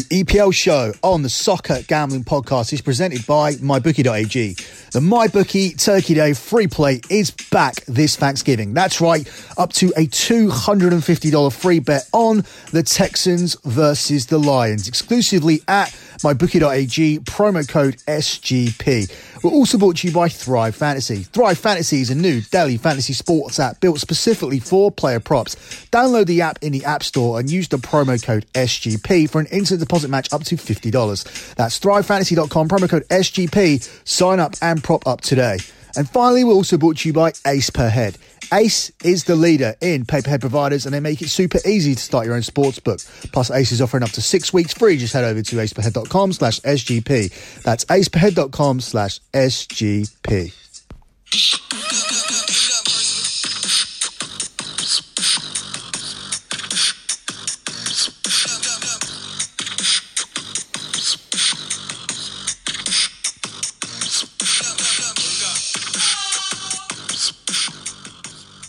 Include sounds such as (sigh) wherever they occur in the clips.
The EPL show on the Soccer Gambling Podcast is presented by MyBookie.ag. The MyBookie Turkey Day free play is back this Thanksgiving. That's right, up to a $250 free bet on the Texans versus the Lions, exclusively at MyBookie.ag, promo code SGP. We're also brought to you by Thrive Fantasy. Thrive Fantasy is a new daily fantasy sports app built specifically for player props. Download the app in the App Store and use the promo code SGP for an instant deposit match up to $50. That's thrivefantasy.com, promo code SGP. Sign up and prop up today. And finally, we're also brought to you by Ace Per Head. Ace is the leader in pay-per-head providers and they make it super easy to start your own sports book. Plus, Ace is offering up to six weeks free. Just head over to aceperhead.com slash SGP. That's aceperhead.com slash SGP.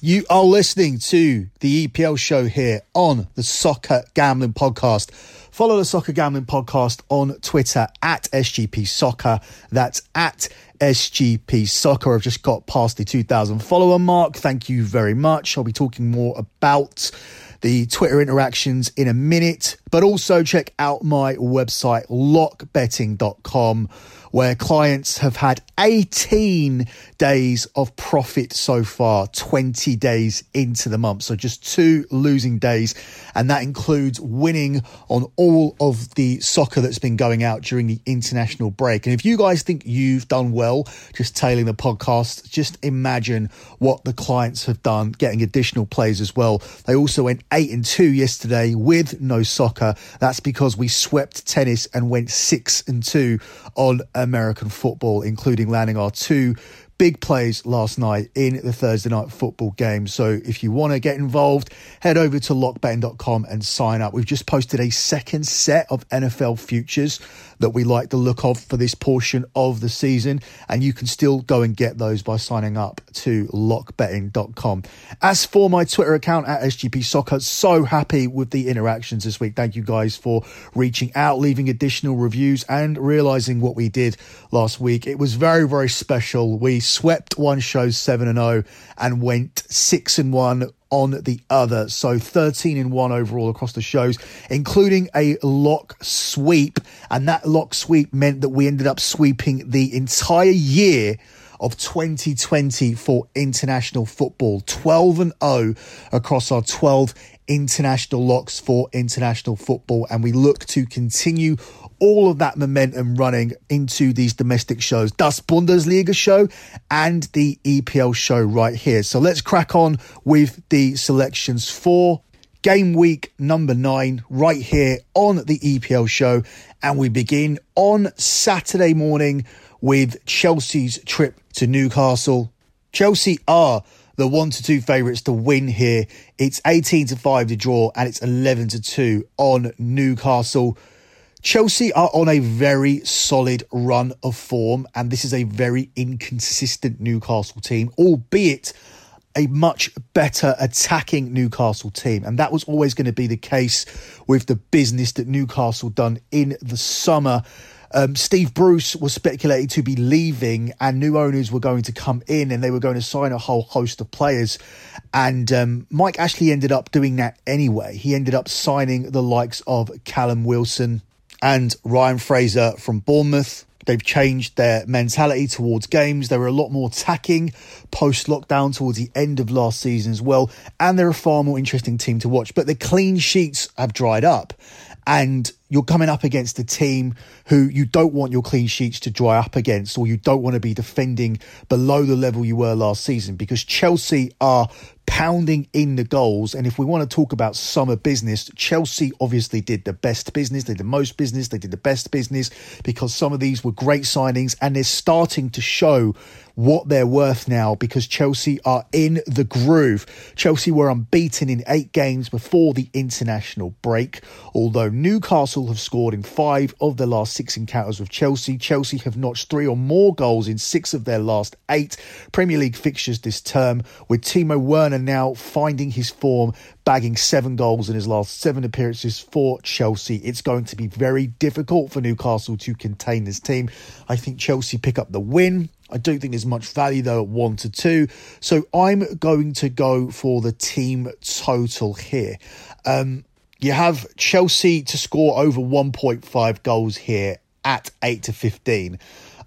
You are listening to the EPL show here on the Soccer Gambling Podcast. Follow the Soccer Gambling Podcast on Twitter at SGP Soccer. That's at SGP Soccer. I've just got past the 2000 follower mark. Thank you very much. I'll be talking more about the Twitter interactions in a minute, but also check out my website, lockbetting.com where clients have had 18 days of profit so far, 20 days into the month. So just two losing days. And that includes winning on all of the soccer that's been going out during the international break. And if you guys think you've done well, just tailing the podcast, just imagine what the clients have done, getting additional plays as well. They also went eight and two yesterday with no soccer. That's because we swept tennis and went six and two on uh, American football, including landing our two big plays last night in the Thursday night football game. So if you want to get involved, head over to lockbetting.com and sign up. We've just posted a second set of NFL futures that we like the look of for this portion of the season. And you can still go and get those by signing up to lockbetting.com. As for my Twitter account at SGP Soccer, so happy with the interactions this week. Thank you guys for reaching out, leaving additional reviews, and realizing what we did last week. It was very, very special. We swept one show 7 and 0 and went 6 and 1 on the other. So 13 in 1 overall across the shows, including a lock sweep. And that lock sweep meant that we ended up sweeping the entire year of 2020 for international football. 12 and 0 across our 12 international locks for international football. And we look to continue all of that momentum running into these domestic shows, Das Bundesliga show and the EPL show right here. So let's crack on with the selections for game week number nine right here on the EPL show. And we begin on Saturday morning with Chelsea's trip to Newcastle. Chelsea are the one to two favourites to win here. It's 18 to 5 to draw and it's 11 to 2 on Newcastle. Chelsea are on a very solid run of form, and this is a very inconsistent Newcastle team, albeit a much better attacking Newcastle team. And that was always going to be the case with the business that Newcastle done in the summer. Um, Steve Bruce was speculated to be leaving, and new owners were going to come in and they were going to sign a whole host of players. And um, Mike Ashley ended up doing that anyway. He ended up signing the likes of Callum Wilson, and Ryan Fraser from Bournemouth. They've changed their mentality towards games. They were a lot more attacking post lockdown towards the end of last season as well. And they're a far more interesting team to watch. But the clean sheets have dried up. And you're coming up against a team who you don't want your clean sheets to dry up against, or you don't want to be defending below the level you were last season because Chelsea are pounding in the goals. And if we want to talk about summer business, Chelsea obviously did the best business, they did the most business, they did the best business because some of these were great signings and they're starting to show what they're worth now because Chelsea are in the groove. Chelsea were unbeaten in eight games before the international break, although Newcastle have scored in five of their last six encounters with Chelsea. Chelsea have notched three or more goals in six of their last eight Premier League fixtures this term, with Timo Werner now finding his form, bagging seven goals in his last seven appearances for Chelsea. It's going to be very difficult for Newcastle to contain this team. I think Chelsea pick up the win. I don't think there's much value though at one to two. So I'm going to go for the team total here. Um, you have Chelsea to score over 1.5 goals here at 8 to 15.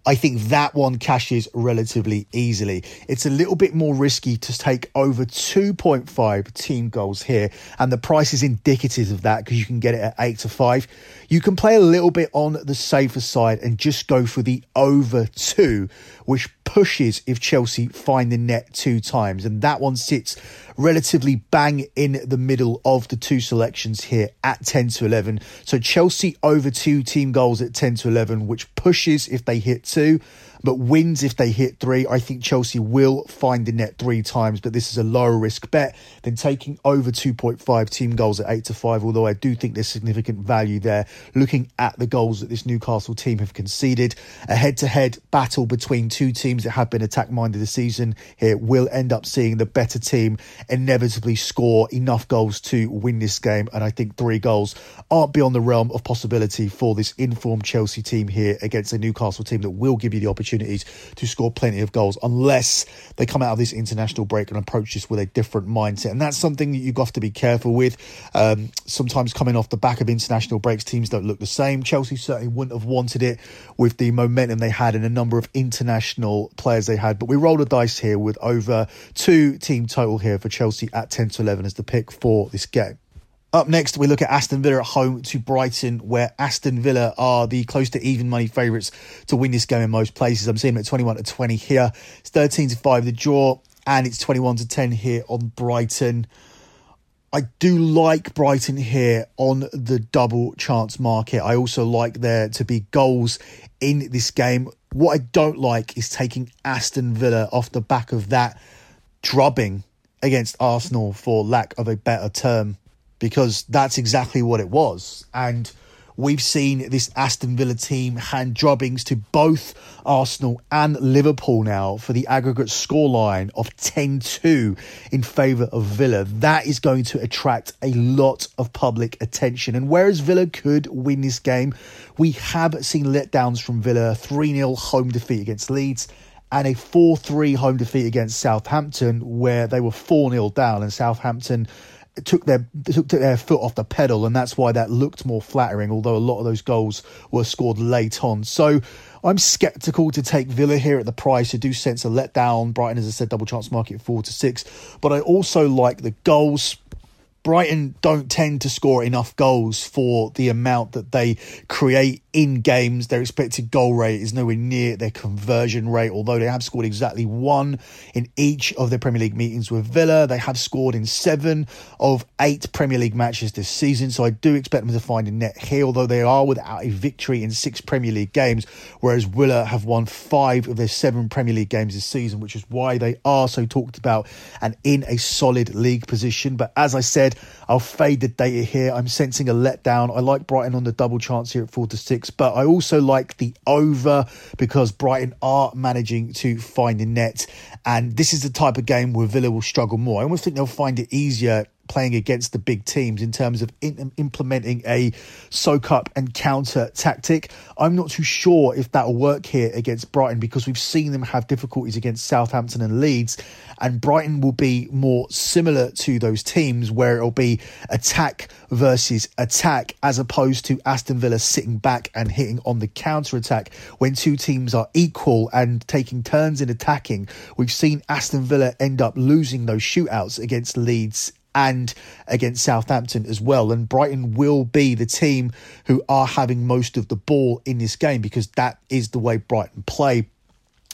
I think that one cashes relatively easily. It's a little bit more risky to take over 2.5 team goals here, and the price is indicative of that because you can get it at 8 to 5. You can play a little bit on the safer side and just go for the over 2, which pushes if Chelsea find the net two times, and that one sits relatively bang in the middle of the two selections here at 10 to 11. So Chelsea over two team goals at 10 to 11, which pushes if they hit two but wins if they hit three. I think Chelsea will find the net three times, but this is a lower risk bet than taking over 2.5 team goals at 8 to 5, although I do think there's significant value there looking at the goals that this Newcastle team have conceded. A head to head battle between two teams that have been attack minded this season here will end up seeing the better team inevitably score enough goals to win this game, and I think three goals aren't beyond the realm of possibility for this informed Chelsea team here against a Newcastle team that will give you the opportunity opportunities to score plenty of goals unless they come out of this international break and approach this with a different mindset. And that's something that you've got to be careful with. Um, sometimes coming off the back of international breaks, teams don't look the same. Chelsea certainly wouldn't have wanted it with the momentum they had and a number of international players they had. But we roll the dice here with over two team total here for Chelsea at 10 to 11 as the pick for this game. Up next, we look at Aston Villa at home to Brighton, where Aston Villa are the close to even money favourites to win this game in most places. I'm seeing them at 21 to 20 here. It's 13 to 5 the draw, and it's 21 to 10 here on Brighton. I do like Brighton here on the double chance market. I also like there to be goals in this game. What I don't like is taking Aston Villa off the back of that drubbing against Arsenal, for lack of a better term because that's exactly what it was. And we've seen this Aston Villa team hand drubbings to both Arsenal and Liverpool now for the aggregate scoreline of 10 2 in favour of Villa. That is going to attract a lot of public attention. And whereas Villa could win this game, we have seen letdowns from Villa 3 0 home defeat against Leeds and a 4 3 home defeat against Southampton, where they were 4 0 down, and Southampton took their took their foot off the pedal, and that's why that looked more flattering. Although a lot of those goals were scored late on, so I'm sceptical to take Villa here at the price. I do sense a letdown. Brighton, as I said, double chance market four to six, but I also like the goals. Brighton don't tend to score enough goals for the amount that they create in games. Their expected goal rate is nowhere near their conversion rate, although they have scored exactly one in each of their Premier League meetings with Villa. They have scored in seven of eight Premier League matches this season, so I do expect them to find a net here, although they are without a victory in six Premier League games, whereas Villa have won five of their seven Premier League games this season, which is why they are so talked about and in a solid league position. But as I said, I'll fade the data here. I'm sensing a letdown. I like Brighton on the double chance here at four to six, but I also like the over because Brighton are managing to find a net. And this is the type of game where Villa will struggle more. I almost think they'll find it easier playing against the big teams in terms of in, implementing a soak up and counter tactic. I'm not too sure if that'll work here against Brighton because we've seen them have difficulties against Southampton and Leeds, and Brighton will be more similar to those teams where it'll be attack versus attack as opposed to Aston Villa sitting back and hitting on the counter attack when two teams are equal and taking turns in attacking. We've seen Aston Villa end up losing those shootouts against Leeds and against Southampton as well. And Brighton will be the team who are having most of the ball in this game because that is the way Brighton play.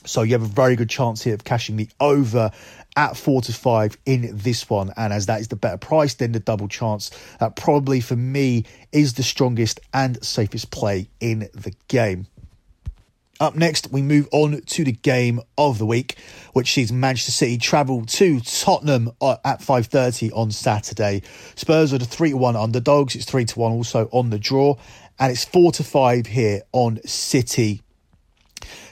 So you have a very good chance here of cashing the over at four to five in this one. And as that is the better price, then the double chance that probably for me is the strongest and safest play in the game. Up next, we move on to the game of the week, which sees Manchester City travel to Tottenham uh, at 5.30 on Saturday. Spurs are the 3-1 underdogs. It's 3-1 also on the draw. And it's 4-5 here on City.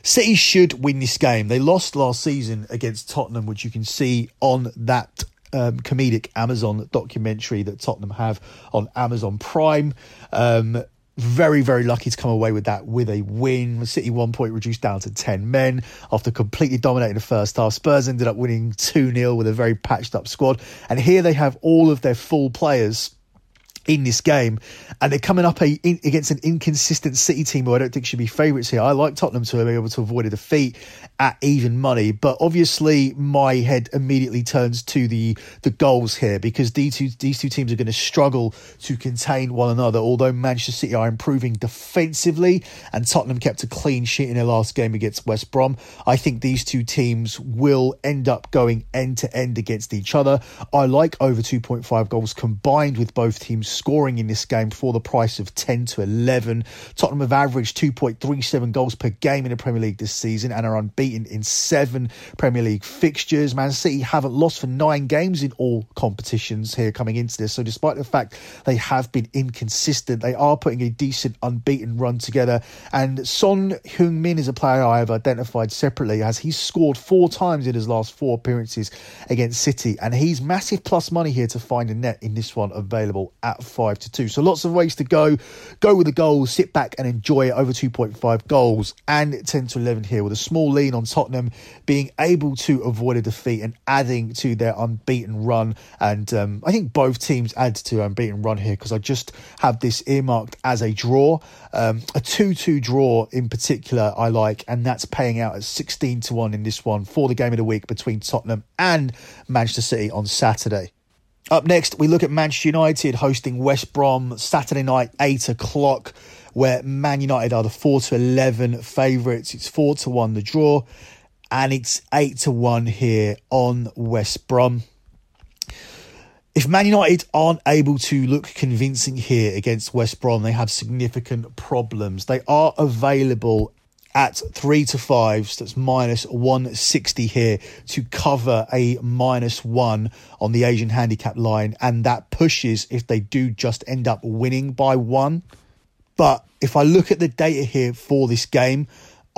City should win this game. They lost last season against Tottenham, which you can see on that um, comedic Amazon documentary that Tottenham have on Amazon Prime. Um, very, very lucky to come away with that with a win. City one point reduced down to 10 men after completely dominating the first half. Spurs ended up winning 2 0 with a very patched up squad. And here they have all of their full players in this game, and they're coming up a, in, against an inconsistent City team who I don't think should be favourites here. I like Tottenham to be able to avoid a defeat at even money, but obviously my head immediately turns to the the goals here because these two these two teams are going to struggle to contain one another. Although Manchester City are improving defensively, and Tottenham kept a clean sheet in their last game against West Brom, I think these two teams will end up going end to end against each other. I like over two point five goals combined with both teams scoring in this game for the price of 10 to 11. Tottenham have averaged 2.37 goals per game in the Premier League this season and are unbeaten in seven Premier League fixtures. Man City haven't lost for nine games in all competitions here coming into this. So, despite the fact they have been inconsistent, they are putting a decent unbeaten run together. And Son Heung-min is a player I have identified separately as he's scored four times in his last four appearances against City, and he's massive plus money here to find a net in this one available at five to two. So lots of ways to go. Go with the goals, sit back and enjoy it over 2.5 goals and 10 to 11 here with a small lean on Tottenham being able to avoid a defeat and adding to their unbeaten run. And um, I think both teams add to unbeaten run here because I just have this earmarked as a draw. Um, a 2 2 draw in particular, I like, and that's paying out at 16 to 1 in this one for the game of the week between Tottenham and Manchester City on Saturday. Up next, we look at Manchester United hosting West Brom Saturday night, 8 o'clock, where Man United are the 4 to 11 favourites. It's 4 to 1 the draw, and it's 8 to 1 here on West Brom. If Man United aren't able to look convincing here against West Brom, they have significant problems. They are available at three to fives, that's minus 160 here to cover a minus one on the Asian handicap line. And that pushes if they do just end up winning by one. But if I look at the data here for this game,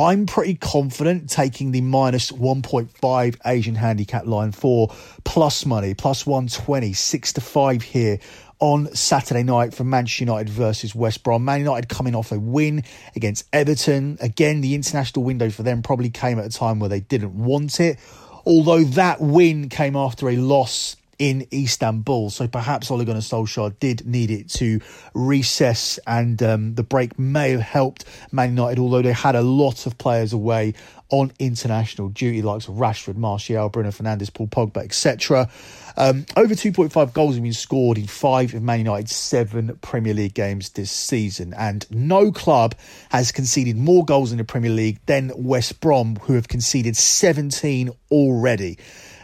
I'm pretty confident taking the minus 1.5 Asian handicap line for plus money, plus 120, 6 to 5 here on Saturday night for Manchester United versus West Brom. Man United coming off a win against Everton. Again, the international window for them probably came at a time where they didn't want it. Although that win came after a loss in Istanbul. So perhaps Ole Gunnar Solskjaer did need it to recess, and um, the break may have helped Man United, although they had a lot of players away on international duty, like Rashford, Martial, Bruno Fernandes, Paul Pogba, etc. Um, over 2.5 goals have been scored in five of Man United's seven Premier League games this season, and no club has conceded more goals in the Premier League than West Brom, who have conceded 17 already.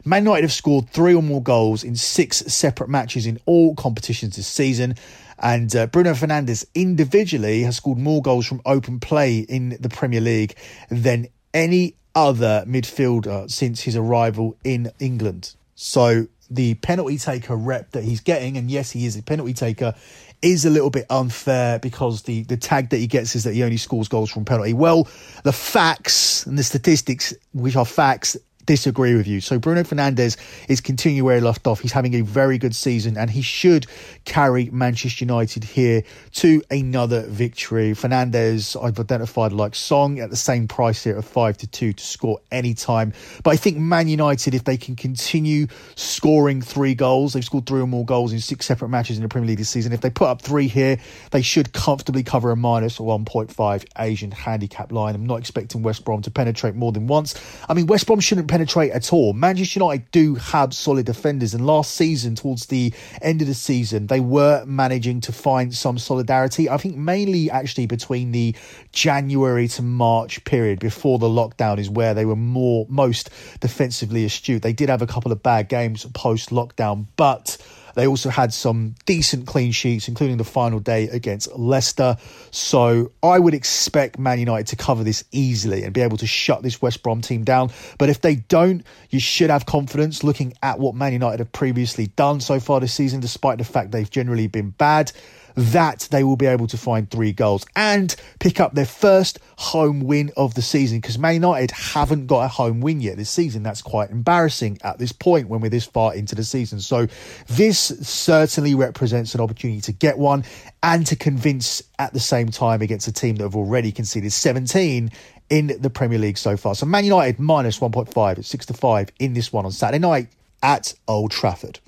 Man United have scored three or more goals in six separate matches in all competitions this season. And uh, Bruno Fernandes individually has scored more goals from open play in the Premier League than any other midfielder since his arrival in England. So the penalty taker rep that he's getting, and yes, he is a penalty taker, is a little bit unfair because the, the tag that he gets is that he only scores goals from penalty. Well, the facts and the statistics, which are facts, disagree with you. So Bruno Fernandes is continuing where he left off. He's having a very good season and he should carry Manchester United here to another victory. Fernandes, I've identified like Son at the same price here of 5 to 2 to score any time. But I think Man United, if they can continue scoring three goals, they've scored three or more goals in six separate matches in the Premier League this season. If they put up three here, they should comfortably cover a minus or minus 1.5 Asian handicap line. I'm not expecting West Brom to penetrate more than once. I mean, West Brom shouldn't penetrate at all. Manchester United do have solid defenders, and last season, towards the end of the season, they were managing to find some solidarity. I think mainly actually between the January to March period before the lockdown is where they were more most defensively astute. They did have a couple of bad games post lockdown, but they also had some decent clean sheets, including the final day against Leicester. So I would expect Man United to cover this easily and be able to shut this West Brom team down. But if they don't, you should have confidence looking at what Man United have previously done so far this season, despite the fact they've generally been bad that they will be able to find three goals and pick up their first home win of the season because Man United haven't got a home win yet this season. That's quite embarrassing at this point when we're this far into the season. So this certainly represents an opportunity to get one and to convince at the same time against a team that have already conceded 17 in the Premier League so far. So Man United minus 1.5 at 6 to 5 in this one on Saturday night at Old Trafford.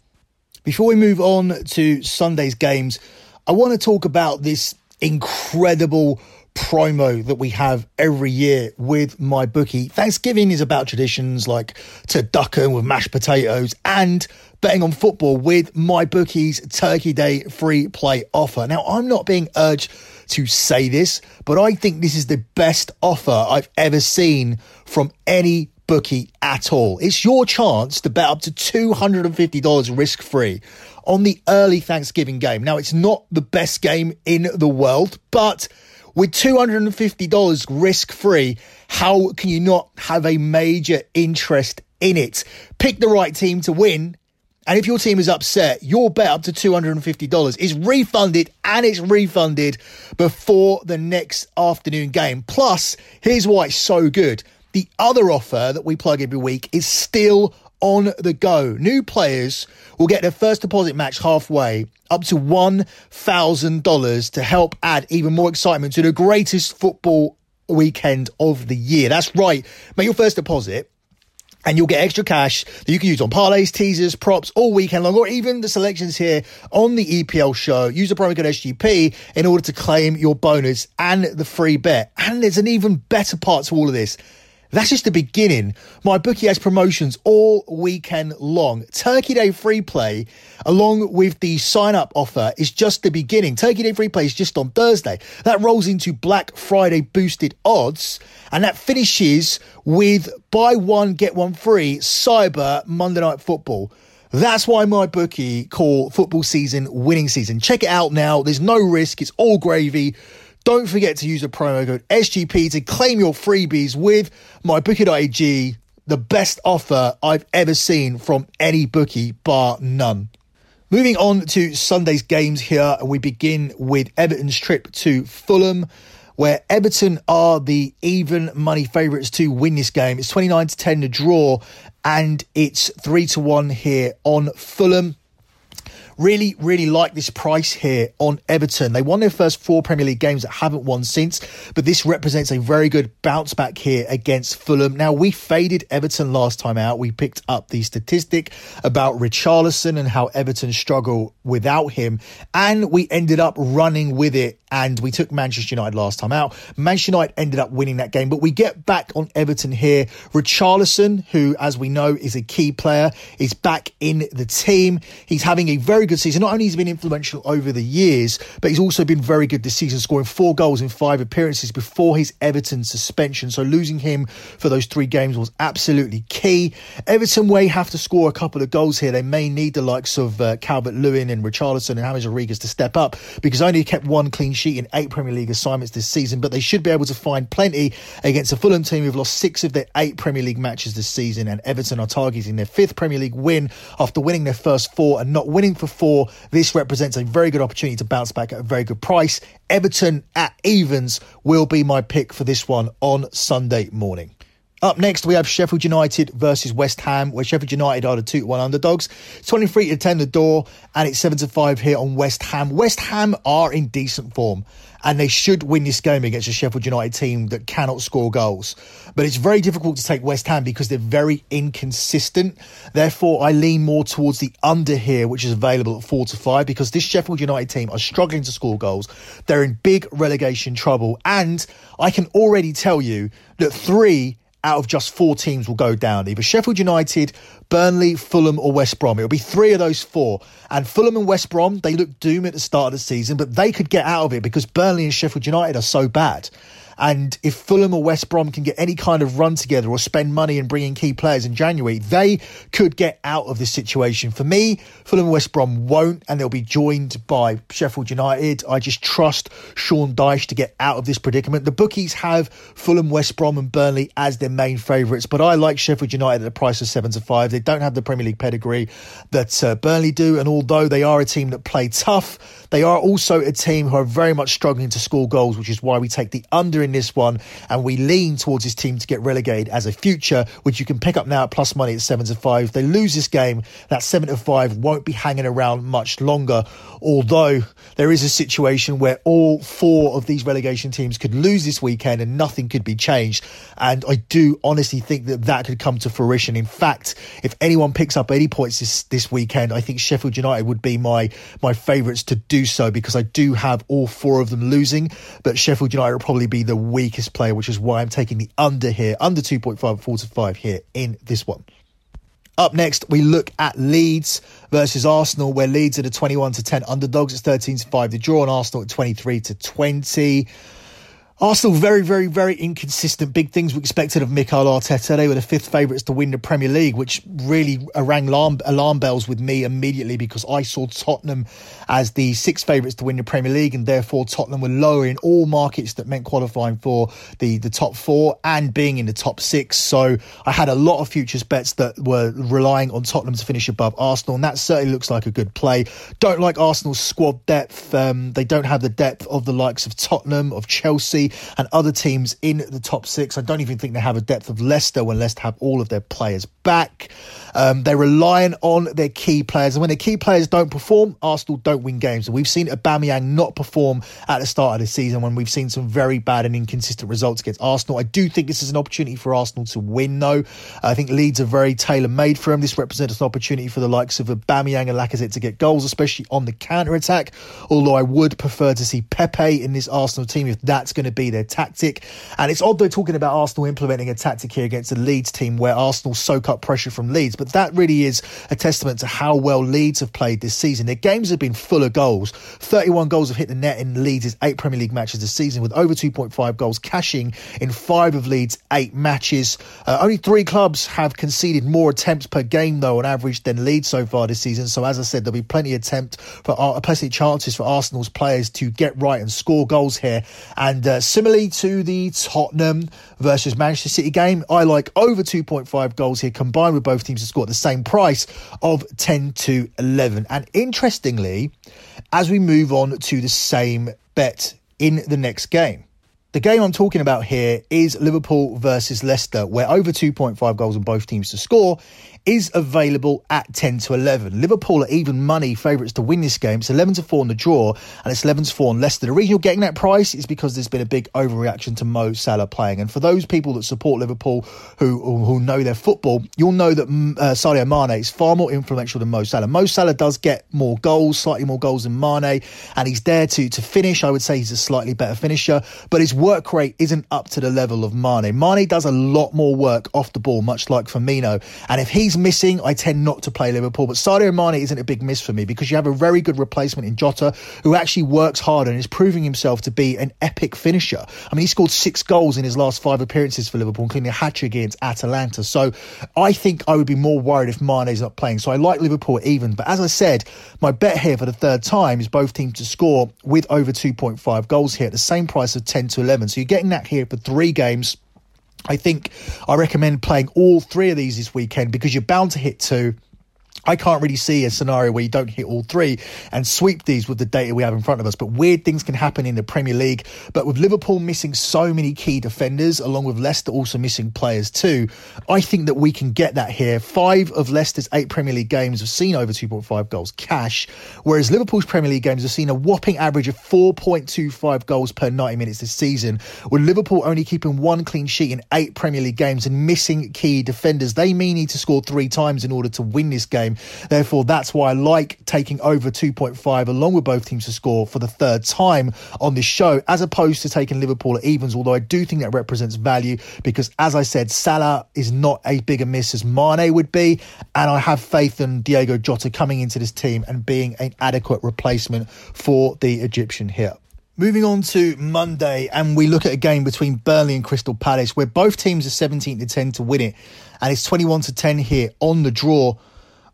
Before we move on to Sunday's games, I want to talk about this incredible promo that we have every year with MyBookie. Thanksgiving is about traditions like turducken with mashed potatoes and betting on football with MyBookie's Turkey Day free play offer. Now, I'm not being urged to say this, but I think this is the best offer I've ever seen from any bookie at all. It's your chance to bet up to $250 risk free on the early Thanksgiving game. Now, it's not the best game in the world, but with $250 risk free, how can you not have a major interest in it? Pick the right team to win. And if your team is upset, your bet up to $250 is refunded and it's refunded before the next afternoon game. Plus, here's why it's so good. The other offer that we plug every week is still on the go. New players will get their first deposit match halfway up to $1,000 to help add even more excitement to the greatest football weekend of the year. That's right. Make your first deposit and you'll get extra cash that you can use on parlays, teasers, props all weekend long, or even the selections here on the EPL show. Use the promo code SGP in order to claim your bonus and the free bet. And there's an even better part to all of this. That's just the beginning. MyBookie has promotions all weekend long. Turkey Day free play, along with the sign up offer, is just the beginning. Turkey Day free play is just on Thursday. That rolls into Black Friday boosted odds, and that finishes with buy one, get one free Cyber Monday Night Football. That's why MyBookie call football season winning season. Check it out now. There's no risk. It's all gravy. Don't forget to use the promo code SGP to claim your freebies with MyBookie.ag, the best offer I've ever seen from any bookie, bar none. Moving on to Sunday's games here, and we begin with Everton's trip to Fulham, where Everton are the even money favourites to win this game. It's 29 to 10 to draw, and it's 3 to 1 here on Fulham. Really, really like this price here on Everton. They won their first four Premier League games that haven't won since, but this represents a very good bounce back here against Fulham. Now, we faded Everton last time out. We picked up the statistic about Richarlison and how Everton struggle without him, and we ended up running with it and we took Manchester United last time out. Manchester United ended up winning that game, but we get back on Everton here. Richarlison, who, as we know, is a key player, is back in the team. He's having a very good season. Not only has he been influential over the years, but he's also been very good this season, scoring four goals in five appearances before his Everton suspension. So losing him for those three games was absolutely key. Everton may have to score a couple of goals here. They may need the likes of uh, Calvert Lewin and Richarlison and James Rodriguez to step up because only kept one clean sheet in eight Premier League assignments this season, but they should be able to find plenty against a Fulham team who've lost six of their eight Premier League matches this season. And Everton are targeting their fifth Premier League win after winning their first four and not winning for four. This represents a very good opportunity to bounce back at a very good price. Everton at evens will be my pick for this one on Sunday morning. Up next, we have Sheffield United versus West Ham, where Sheffield United are the 2 1 underdogs. 23 to 10 the door, and it's 7 to 5 here on West Ham. West Ham are in decent form, and they should win this game against a Sheffield United team that cannot score goals. But it's very difficult to take West Ham because they're very inconsistent. Therefore, I lean more towards the under here, which is available at 4 to 5, because this Sheffield United team are struggling to score goals. They're in big relegation trouble, and I can already tell you that three out of just four teams will go down either Sheffield United, Burnley, Fulham, or West Brom. It'll be three of those four. And Fulham and West Brom, they look doomed at the start of the season, but they could get out of it because Burnley and Sheffield United are so bad. And if Fulham or West Brom can get any kind of run together or spend money and bring in key players in January, they could get out of this situation. For me, Fulham and West Brom won't, and they'll be joined by Sheffield United. I just trust Sean Dyche to get out of this predicament. The bookies have Fulham, West Brom, and Burnley as their main favourites, but I like Sheffield United at the price of seven to five. They don't have the Premier League pedigree that uh, Burnley do, and although they are a team that play tough, they are also a team who are very much struggling to score goals, which is why we take the under this one, and we lean towards this team to get relegated as a future, which you can pick up now at plus money at seven to five. If they lose this game, that seven to five won't be hanging around much longer. Although there is a situation where all four of these relegation teams could lose this weekend and nothing could be changed, and I do honestly think that that could come to fruition. In fact, if anyone picks up any points this this weekend, I think Sheffield United would be my my favourites to do so because I do have all four of them losing, but Sheffield United will probably be the weakest player, which is why I'm taking the under here, under 2.5, 4 to 5 here in this one. Up next, we look at Leeds versus Arsenal, where Leeds are the 21 to 10 underdogs. It's 13 to 5. The draw on Arsenal at 23 to 20. Arsenal very, very, very inconsistent. Big things were expected of Mikel Arteta. They were the fifth favourites to win the Premier League, which really rang alarm, alarm bells with me immediately because I saw Tottenham as the sixth favourites to win the Premier League, and therefore Tottenham were lower in all markets that meant qualifying for the, the top four and being in the top six. So I had a lot of futures bets that were relying on Tottenham to finish above Arsenal, and that certainly looks like a good play. Don't like Arsenal's squad depth. Um, they don't have the depth of the likes of Tottenham, of Chelsea and other teams in the top six. I don't even think they have a depth of Leicester when Leicester have all of their players back. Um, they're relying on their key players, and when their key players don't perform, Arsenal don't win games. And we've seen Aubameyang not perform at the start of the season when we've seen some very bad and inconsistent results against Arsenal. I do think this is an opportunity for Arsenal to win, though. I think Leeds are very tailor made for him. This represents an opportunity for the likes of Aubameyang and Lacazette to get goals, especially on the counter attack. Although I would prefer to see Pepe in this Arsenal team if that's going to be their tactic. And it's odd they're talking about Arsenal implementing a tactic here against a Leeds team where Arsenal soak up pressure from Leeds. But that really is a testament to how well Leeds have played this season. Their games have been full of goals. 31 goals have hit the net in Leeds' eight Premier League matches this season, with over 2.5 goals cashing in five of Leeds' eight matches. Uh, only three clubs have conceded more attempts per game, though, on average than Leeds so far this season. So, as I said, there'll be plenty of attempt for uh, plenty of chances for Arsenal's players to get right and score goals here. And uh, similarly to the Tottenham versus Manchester City game, I like over 2.5 goals here combined with both teams to score at the same price of 10 to 11. And interestingly, as we move on to the same bet in the next game, the game I'm talking about here is Liverpool versus Leicester, where over 2.5 goals on both teams to score is available at 10 to 11. Liverpool are even money favourites to win this game. It's 11 to 4 on the draw and it's 11 to 4 on Leicester. The reason you're getting that price is because there's been a big overreaction to Mo Salah playing. And for those people that support Liverpool who who know their football, you'll know that mm, uh, Sadio Mane is far more influential than Mo Salah. Mo Salah does get more goals, slightly more goals than Mane, and he's there to, to finish. I would say he's a slightly better finisher, but his work rate isn't up to the level of Mane. Mane does a lot more work off the ball, much like Firmino. And if he's missing, I tend not to play Liverpool. But Sadio Mane isn't a big miss for me because you have a very good replacement in Jota who actually works hard and is proving himself to be an epic finisher. I mean, he scored six goals in his last five appearances for Liverpool, including a hat trick against Atalanta. So I think I would be more worried if Mane's not playing. So I like Liverpool even. But as I said, my bet here for the third time is both teams to score with over 2.5 goals here at the same price of 10 to 11. So you're getting that here for three games. I think I recommend playing all three of these this weekend because you're bound to hit two. I can't really see a scenario where you don't hit all three and sweep these with the data we have in front of us. But weird things can happen in the Premier League. But with Liverpool missing so many key defenders, along with Leicester also missing players too, I think that we can get that here. Five of Leicester's eight Premier League games have seen over 2.5 goals cash, whereas Liverpool's Premier League games have seen a whopping average of 4.25 goals per 90 minutes this season, with Liverpool only keeping one clean sheet in eight Premier League games and missing key defenders. They may need to score three times in order to win this game. Therefore, that's why I like taking over 2.5 along with both teams to score for the third time on this show, as opposed to taking Liverpool at evens. Although I do think that represents value because, as I said, Salah is not a bigger miss as Mane would be. And I have faith in Diego Jota coming into this team and being an adequate replacement for the Egyptian here. Moving on to Monday, and we look at a game between Burnley and Crystal Palace, where both teams are 17 to 10 to win it, and it's 21 to 10 here on the draw.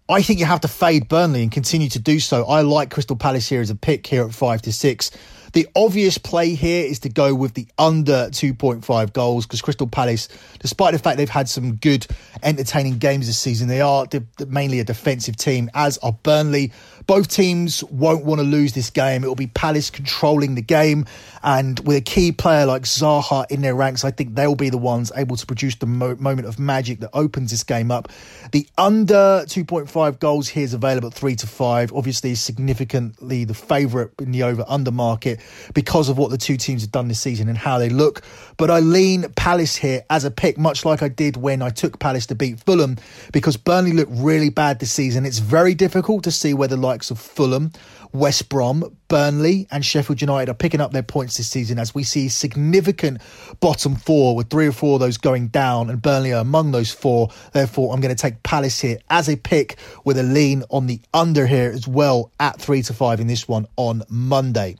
I think you have to fade Burnley and continue to do so. I like Crystal Palace here as a pick here at 5 to 6. The obvious play here is to go with the under 2.5 goals because Crystal Palace, despite the fact they've had some good, entertaining games this season, they are mainly a defensive team, as are Burnley. Both teams won't want to lose this game. It will be Palace controlling the game. And with a key player like Zaha in their ranks, I think they'll be the ones able to produce the mo- moment of magic that opens this game up. The under 2.5 goals here is available at 3 to 5. Obviously, significantly the favourite in the over under market because of what the two teams have done this season and how they look. But I lean Palace here as a pick, much like I did when I took Palace to beat Fulham, because Burnley looked really bad this season. It's very difficult to see where the likes of Fulham, West Brom, Burnley, and Sheffield United are picking up their points this season as we see significant bottom four with three or four of those going down, and Burnley are among those four. Therefore, I'm going to take Palace here as a pick with a lean on the under here as well at three to five in this one on Monday.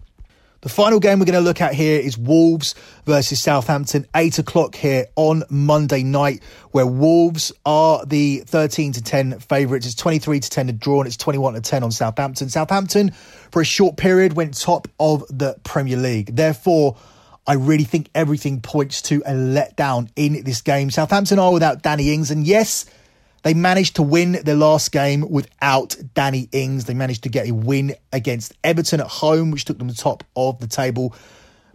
The final game we're going to look at here is Wolves versus Southampton, 8 o'clock here on Monday night, where Wolves are the 13 to 10 favourites. It's 23 to 10 to draw, and it's 21 to 10 on Southampton. Southampton, for a short period, went top of the Premier League. Therefore, I really think everything points to a letdown in this game. Southampton are without Danny Ings, and yes, they managed to win their last game without Danny Ings. They managed to get a win against Everton at home, which took them to the top of the table.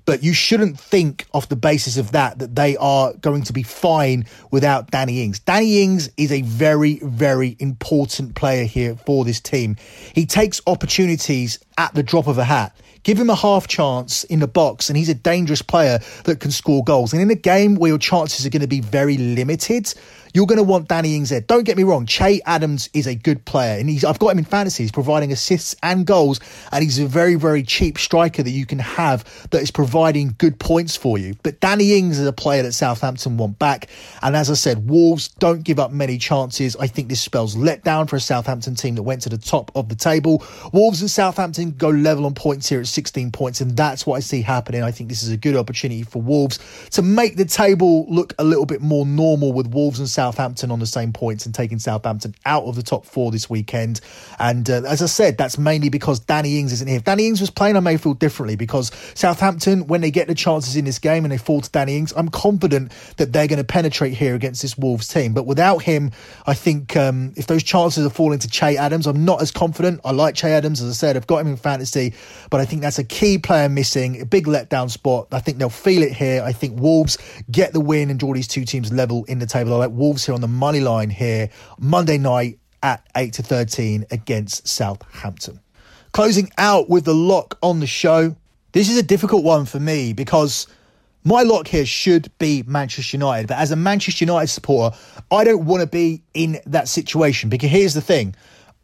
But you shouldn't think off the basis of that that they are going to be fine without Danny Ings. Danny Ings is a very, very important player here for this team. He takes opportunities at the drop of a hat. Give him a half chance in the box, and he's a dangerous player that can score goals. And in a game where your chances are going to be very limited, you're going to want Danny Ings there. Don't get me wrong. Che Adams is a good player and he's, I've got him in fantasy. He's providing assists and goals and he's a very, very cheap striker that you can have that is providing good points for you. But Danny Ings is a player that Southampton want back. And as I said, Wolves don't give up many chances. I think this spells letdown for a Southampton team that went to the top of the table. Wolves and Southampton go level on points here at 16 points and that's what I see happening. I think this is a good opportunity for Wolves to make the table look a little bit more normal with Wolves and Southampton on the same points and taking Southampton out of the top four this weekend. And uh, as I said, that's mainly because Danny Ings isn't here. If Danny Ings was playing, I may feel differently because Southampton, when they get the chances in this game and they fall to Danny Ings, I'm confident that they're going to penetrate here against this Wolves team. But without him, I think um, if those chances are falling to Che Adams, I'm not as confident. I like Che Adams, as I said, I've got him in fantasy, but I think that's a key player missing, a big letdown spot. I think they'll feel it here. I think Wolves get the win and draw these two teams level in the table. I like Wolves Wolves here on the money line here Monday night at 8 to 13 against Southampton. Closing out with the lock on the show. This is a difficult one for me because my lock here should be Manchester United. But as a Manchester United supporter, I don't want to be in that situation because here's the thing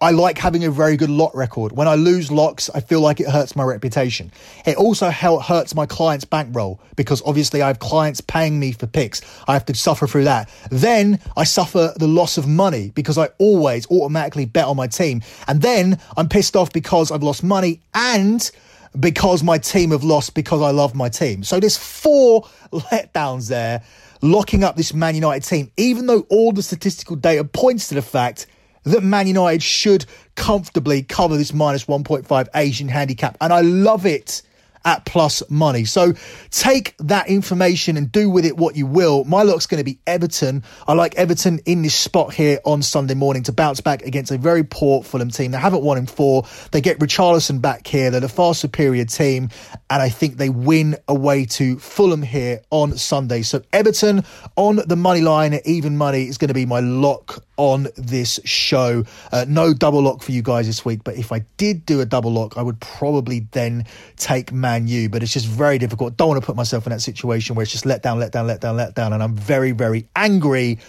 I like having a very good lot record. When I lose locks, I feel like it hurts my reputation. It also hurts my client's bankroll because obviously I have clients paying me for picks. I have to suffer through that. Then I suffer the loss of money because I always automatically bet on my team. And then I'm pissed off because I've lost money and because my team have lost because I love my team. So there's four (laughs) letdowns there locking up this Man United team, even though all the statistical data points to the fact that Man United should comfortably cover this minus 1.5 Asian handicap. And I love it at plus money. So take that information and do with it what you will. My lock's going to be Everton. I like Everton in this spot here on Sunday morning to bounce back against a very poor Fulham team. They haven't won in four. They get Richarlison back here. They're the far superior team. And I think they win away to Fulham here on Sunday. So Everton on the money line at even money is going to be my lock on this show. Uh, no double lock for you guys this week, but if I did do a double lock, I would probably then take Man U. But it's just very difficult. Don't want to put myself in that situation where it's just let down, let down, let down, let down, and I'm very, very angry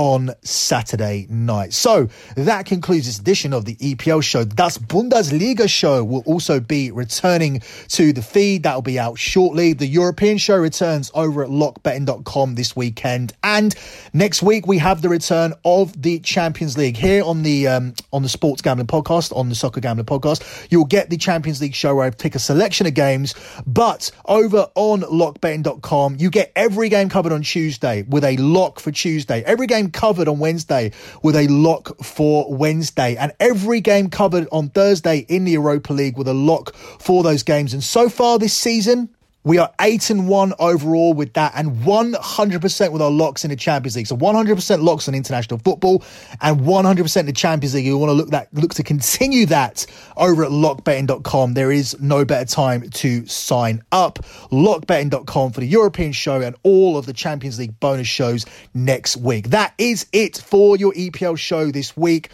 on Saturday night. So that concludes this edition of the EPL show. Das Bundesliga show will also be returning to the feed. That'll be out shortly. The European show returns over at lockbetting.com this weekend. And next week we have the return of the Champions League here on the um, on the Sports Gambling Podcast, on the Soccer Gambling Podcast. You'll get the Champions League show where I pick a selection of games. But over on lockbetting.com, you get every game covered on Tuesday with a lock for Tuesday. Every game covered on Wednesday with a lock for Wednesday. And every game covered on Thursday in the Europa League with a lock for those games. And so far this season, we are 8 and 1 overall with that and 100% with our locks in the Champions League. So 100% locks on international football and 100% in the Champions League. You want to look that look to continue that over at lockbetting.com. There is no better time to sign up. Lockbetting.com for the European show and all of the Champions League bonus shows next week. That is it for your EPL show this week.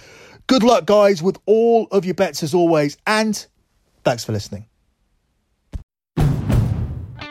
Good luck guys with all of your bets as always and thanks for listening.